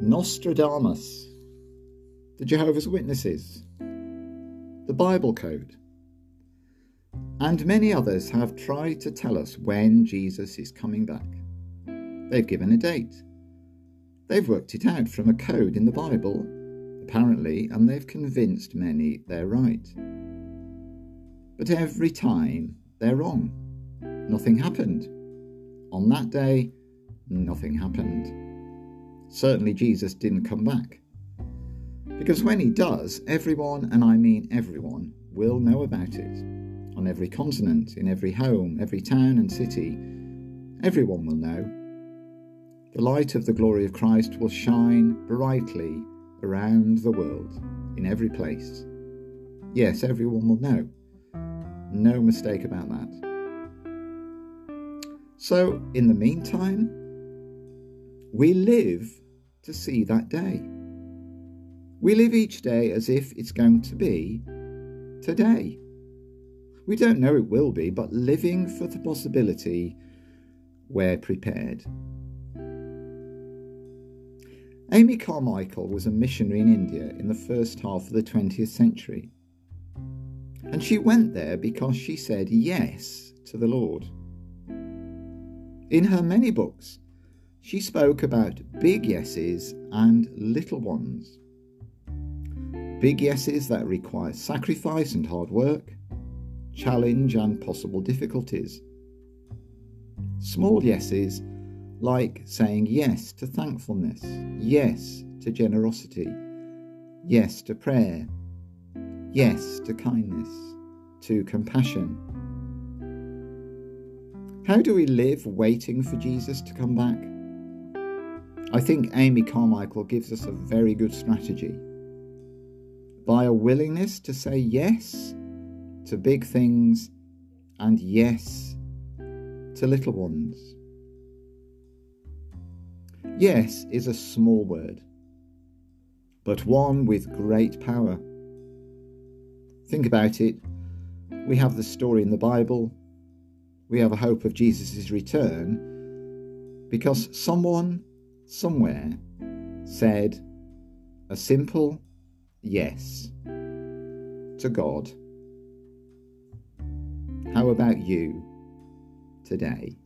Nostradamus, the Jehovah's Witnesses, the Bible Code, and many others have tried to tell us when Jesus is coming back. They've given a date. They've worked it out from a code in the Bible, apparently, and they've convinced many they're right. But every time they're wrong. Nothing happened. On that day, nothing happened. Certainly, Jesus didn't come back. Because when he does, everyone, and I mean everyone, will know about it. On every continent, in every home, every town and city, everyone will know. The light of the glory of Christ will shine brightly around the world, in every place. Yes, everyone will know. No mistake about that. So, in the meantime, we live to see that day. We live each day as if it's going to be today. We don't know it will be, but living for the possibility, we're prepared. Amy Carmichael was a missionary in India in the first half of the 20th century. And she went there because she said yes to the Lord. In her many books, she spoke about big yeses and little ones. Big yeses that require sacrifice and hard work, challenge and possible difficulties. Small yeses like saying yes to thankfulness, yes to generosity, yes to prayer, Yes to kindness, to compassion. How do we live waiting for Jesus to come back? I think Amy Carmichael gives us a very good strategy. By a willingness to say yes to big things and yes to little ones. Yes is a small word, but one with great power. Think about it. We have the story in the Bible. We have a hope of Jesus' return because someone, somewhere, said a simple yes to God. How about you today?